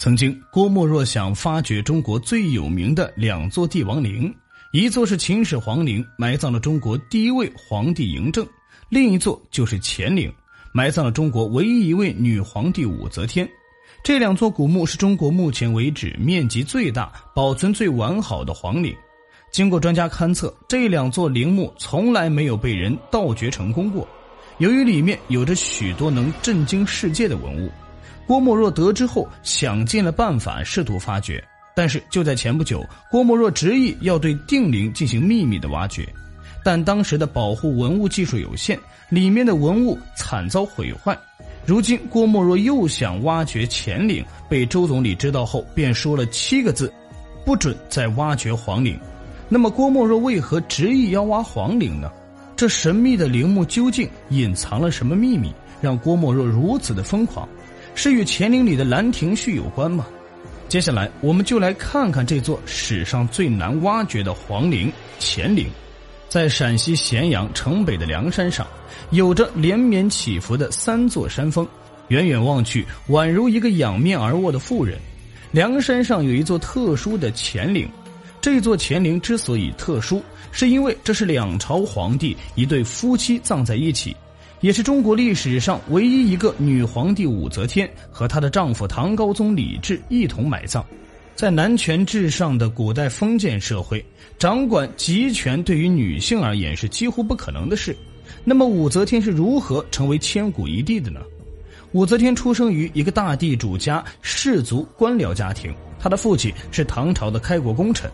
曾经，郭沫若想发掘中国最有名的两座帝王陵，一座是秦始皇陵，埋葬了中国第一位皇帝嬴政；另一座就是乾陵，埋葬了中国唯一一位女皇帝武则天。这两座古墓是中国目前为止面积最大、保存最完好的皇陵。经过专家勘测，这两座陵墓从来没有被人盗掘成功过。由于里面有着许多能震惊世界的文物。郭沫若得知后，想尽了办法试图发掘，但是就在前不久，郭沫若执意要对定陵进行秘密的挖掘，但当时的保护文物技术有限，里面的文物惨遭毁坏。如今郭沫若又想挖掘乾陵，被周总理知道后，便说了七个字：不准再挖掘皇陵。那么郭沫若为何执意要挖皇陵呢？这神秘的陵墓究竟隐藏了什么秘密，让郭沫若如此的疯狂？是与乾陵里的兰亭序有关吗？接下来，我们就来看看这座史上最难挖掘的皇陵——乾陵。在陕西咸阳城北的梁山上，有着连绵起伏的三座山峰，远远望去，宛如一个仰面而卧的妇人。梁山上有一座特殊的乾陵，这座乾陵之所以特殊，是因为这是两朝皇帝一对夫妻葬在一起。也是中国历史上唯一一个女皇帝武则天和她的丈夫唐高宗李治一同埋葬。在男权至上的古代封建社会，掌管集权对于女性而言是几乎不可能的事。那么武则天是如何成为千古一帝的呢？武则天出生于一个大地主家氏族官僚家庭，她的父亲是唐朝的开国功臣。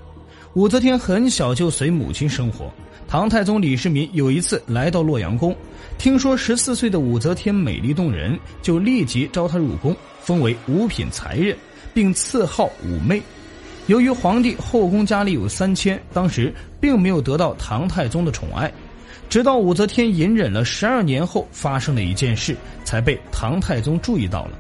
武则天很小就随母亲生活。唐太宗李世民有一次来到洛阳宫，听说十四岁的武则天美丽动人，就立即招她入宫，封为五品才人，并赐号武媚。由于皇帝后宫佳丽有三千，当时并没有得到唐太宗的宠爱，直到武则天隐忍了十二年后，发生了一件事，才被唐太宗注意到了。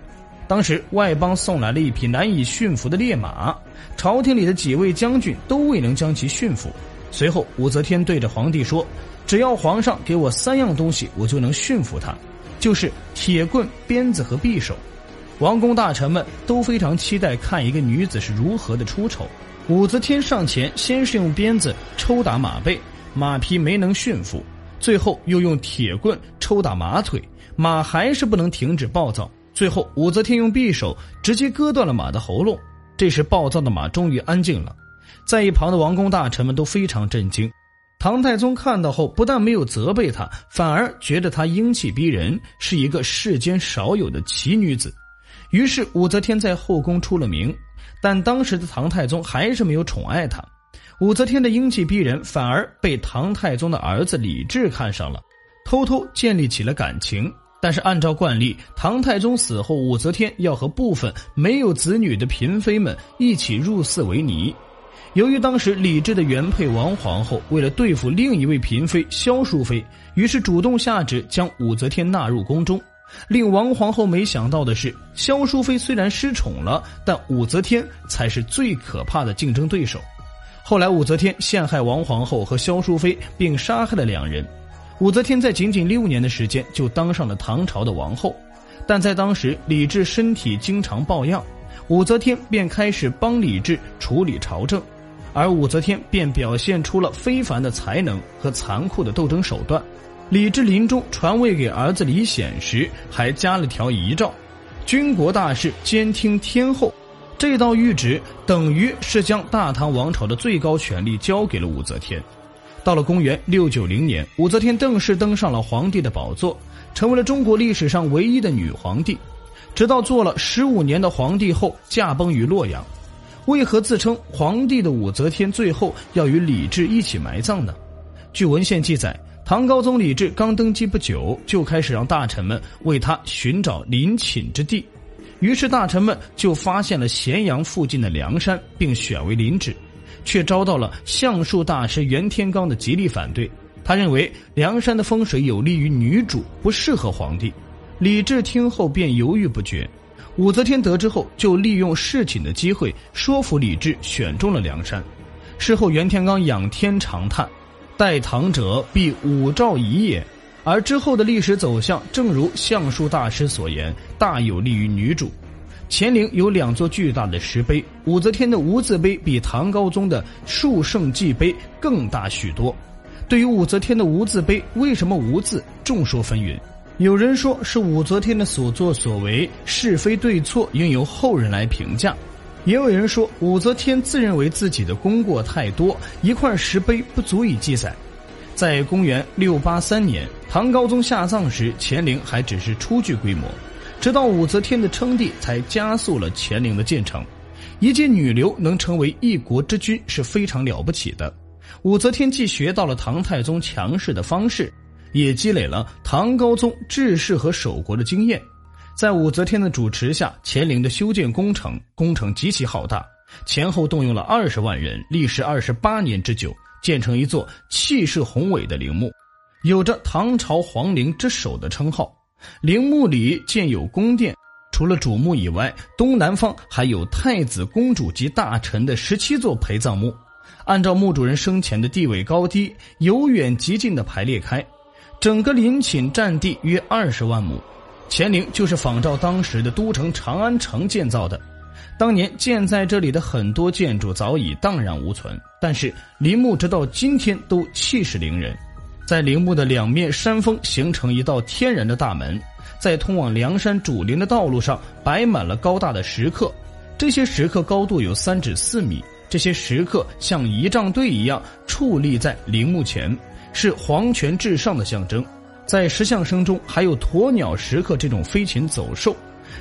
当时外邦送来了一匹难以驯服的烈马，朝廷里的几位将军都未能将其驯服。随后，武则天对着皇帝说：“只要皇上给我三样东西，我就能驯服他，就是铁棍、鞭子和匕首。”王公大臣们都非常期待看一个女子是如何的出丑。武则天上前，先是用鞭子抽打马背，马匹没能驯服；最后又用铁棍抽打马腿，马还是不能停止暴躁。最后，武则天用匕首直接割断了马的喉咙。这时，暴躁的马终于安静了。在一旁的王公大臣们都非常震惊，唐太宗看到后不但没有责备他，反而觉得她英气逼人，是一个世间少有的奇女子。于是武则天在后宫出了名，但当时的唐太宗还是没有宠爱她。武则天的英气逼人，反而被唐太宗的儿子李治看上了，偷偷建立起了感情。但是按照惯例，唐太宗死后，武则天要和部分没有子女的嫔妃们一起入寺为尼。由于当时李治的原配王皇后为了对付另一位嫔妃萧淑妃，于是主动下旨将武则天纳入宫中。令王皇后没想到的是，萧淑妃虽然失宠了，但武则天才是最可怕的竞争对手。后来，武则天陷害王皇后和萧淑妃，并杀害了两人。武则天在仅仅六年的时间就当上了唐朝的王后，但在当时李治身体经常抱恙，武则天便开始帮李治处理朝政。而武则天便表现出了非凡的才能和残酷的斗争手段。李治临终传位给儿子李显时，还加了条遗诏：“军国大事，兼听天后。”这道谕旨等于是将大唐王朝的最高权力交给了武则天。到了公元六九零年，武则天正式登上了皇帝的宝座，成为了中国历史上唯一的女皇帝。直到做了十五年的皇帝后，驾崩于洛阳。为何自称皇帝的武则天最后要与李治一起埋葬呢？据文献记载，唐高宗李治刚登基不久，就开始让大臣们为他寻找陵寝之地，于是大臣们就发现了咸阳附近的梁山，并选为陵址，却遭到了相术大师袁天罡的极力反对。他认为梁山的风水有利于女主，不适合皇帝。李治听后便犹豫不决。武则天得知后，就利用侍寝的机会说服李治选中了梁山。事后，袁天罡仰天长叹：“待唐者，必武曌夷也。”而之后的历史走向，正如相术大师所言，大有利于女主。乾陵有两座巨大的石碑，武则天的无字碑比唐高宗的树圣纪碑更大许多。对于武则天的无字碑为什么无字，众说纷纭。有人说是武则天的所作所为是非对错应由后人来评价，也有人说武则天自认为自己的功过太多，一块石碑不足以记载。在公元六八三年，唐高宗下葬时，乾陵还只是初具规模。直到武则天的称帝，才加速了乾陵的建成。一介女流能成为一国之君是非常了不起的。武则天既学到了唐太宗强势的方式，也积累了唐高宗治世和守国的经验。在武则天的主持下，乾陵的修建工程工程极其浩大，前后动用了二十万人，历时二十八年之久，建成一座气势宏伟的陵墓，有着“唐朝皇陵之首”的称号。陵墓里建有宫殿，除了主墓以外，东南方还有太子、公主及大臣的十七座陪葬墓，按照墓主人生前的地位高低，由远及近的排列开。整个陵寝占地约二十万亩，乾陵就是仿照当时的都城长安城建造的。当年建在这里的很多建筑早已荡然无存，但是陵墓直到今天都气势凌人。在陵墓的两面山峰形成一道天然的大门，在通往梁山主陵的道路上摆满了高大的石刻，这些石刻高度有三至四米，这些石刻像仪仗队一样矗立在陵墓前，是皇权至上的象征。在石像生中还有鸵鸟石刻这种飞禽走兽，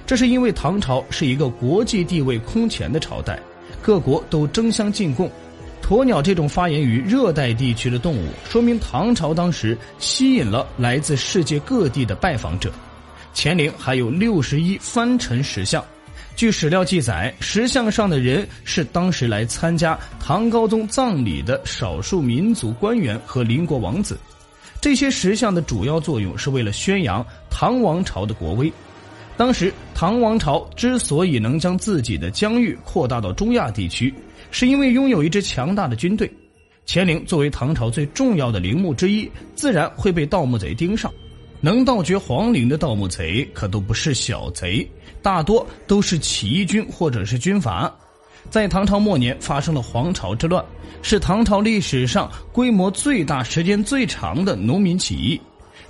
这是因为唐朝是一个国际地位空前的朝代，各国都争相进贡。鸵鸟这种发源于热带地区的动物，说明唐朝当时吸引了来自世界各地的拜访者。乾陵还有六十一翻陈石像，据史料记载，石像上的人是当时来参加唐高宗葬礼的少数民族官员和邻国王子。这些石像的主要作用是为了宣扬唐王朝的国威。当时唐王朝之所以能将自己的疆域扩大到中亚地区。是因为拥有一支强大的军队，乾陵作为唐朝最重要的陵墓之一，自然会被盗墓贼盯上。能盗掘皇陵的盗墓贼可都不是小贼，大多都是起义军或者是军阀。在唐朝末年发生了黄巢之乱，是唐朝历史上规模最大、时间最长的农民起义。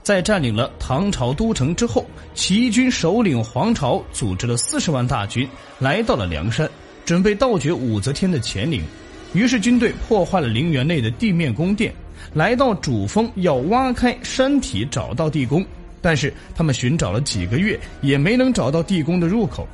在占领了唐朝都城之后，起义军首领黄巢组织了四十万大军来到了梁山。准备盗掘武则天的乾陵，于是军队破坏了陵园内的地面宫殿，来到主峰要挖开山体找到地宫，但是他们寻找了几个月也没能找到地宫的入口。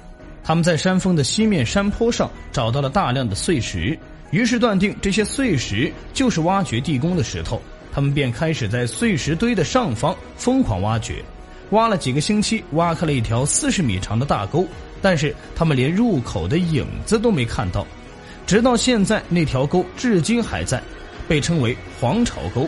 他们在山峰的西面山坡上找到了大量的碎石，于是断定这些碎石就是挖掘地宫的石头。他们便开始在碎石堆的上方疯狂挖掘，挖了几个星期，挖开了一条四十米长的大沟。但是他们连入口的影子都没看到，直到现在那条沟至今还在，被称为黄巢沟。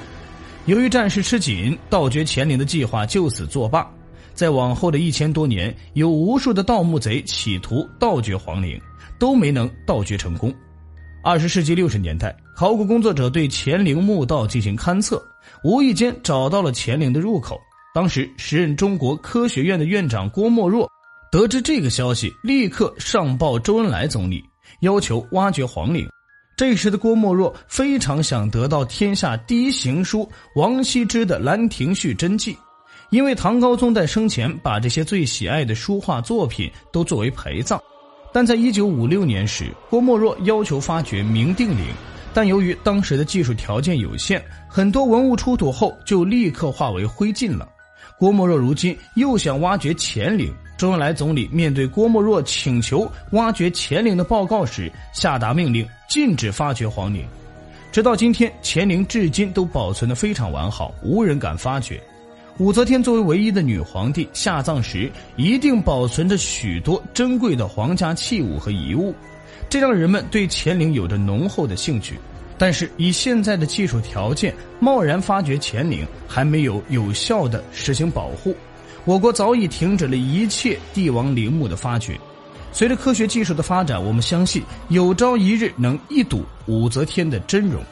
由于战事吃紧，盗掘乾陵的计划就此作罢。在往后的一千多年，有无数的盗墓贼企图盗掘皇陵，都没能盗掘成功。二十世纪六十年代，考古工作者对乾陵墓道进行勘测，无意间找到了乾陵的入口。当时时任中国科学院的院长郭沫若。得知这个消息，立刻上报周恩来总理，要求挖掘皇陵。这时的郭沫若非常想得到天下第一行书王羲之的《兰亭序》真迹，因为唐高宗在生前把这些最喜爱的书画作品都作为陪葬。但在一九五六年时，郭沫若要求发掘明定陵，但由于当时的技术条件有限，很多文物出土后就立刻化为灰烬了。郭沫若如今又想挖掘乾陵。周恩来总理面对郭沫若请求挖掘乾陵的报告时，下达命令禁止发掘皇陵。直到今天，乾陵至今都保存的非常完好，无人敢发掘。武则天作为唯一的女皇帝，下葬时一定保存着许多珍贵的皇家器物和遗物，这让人们对乾陵有着浓厚的兴趣。但是，以现在的技术条件，贸然发掘乾陵还没有有效的实行保护。我国早已停止了一切帝王陵墓的发掘。随着科学技术的发展，我们相信有朝一日能一睹武则天的真容。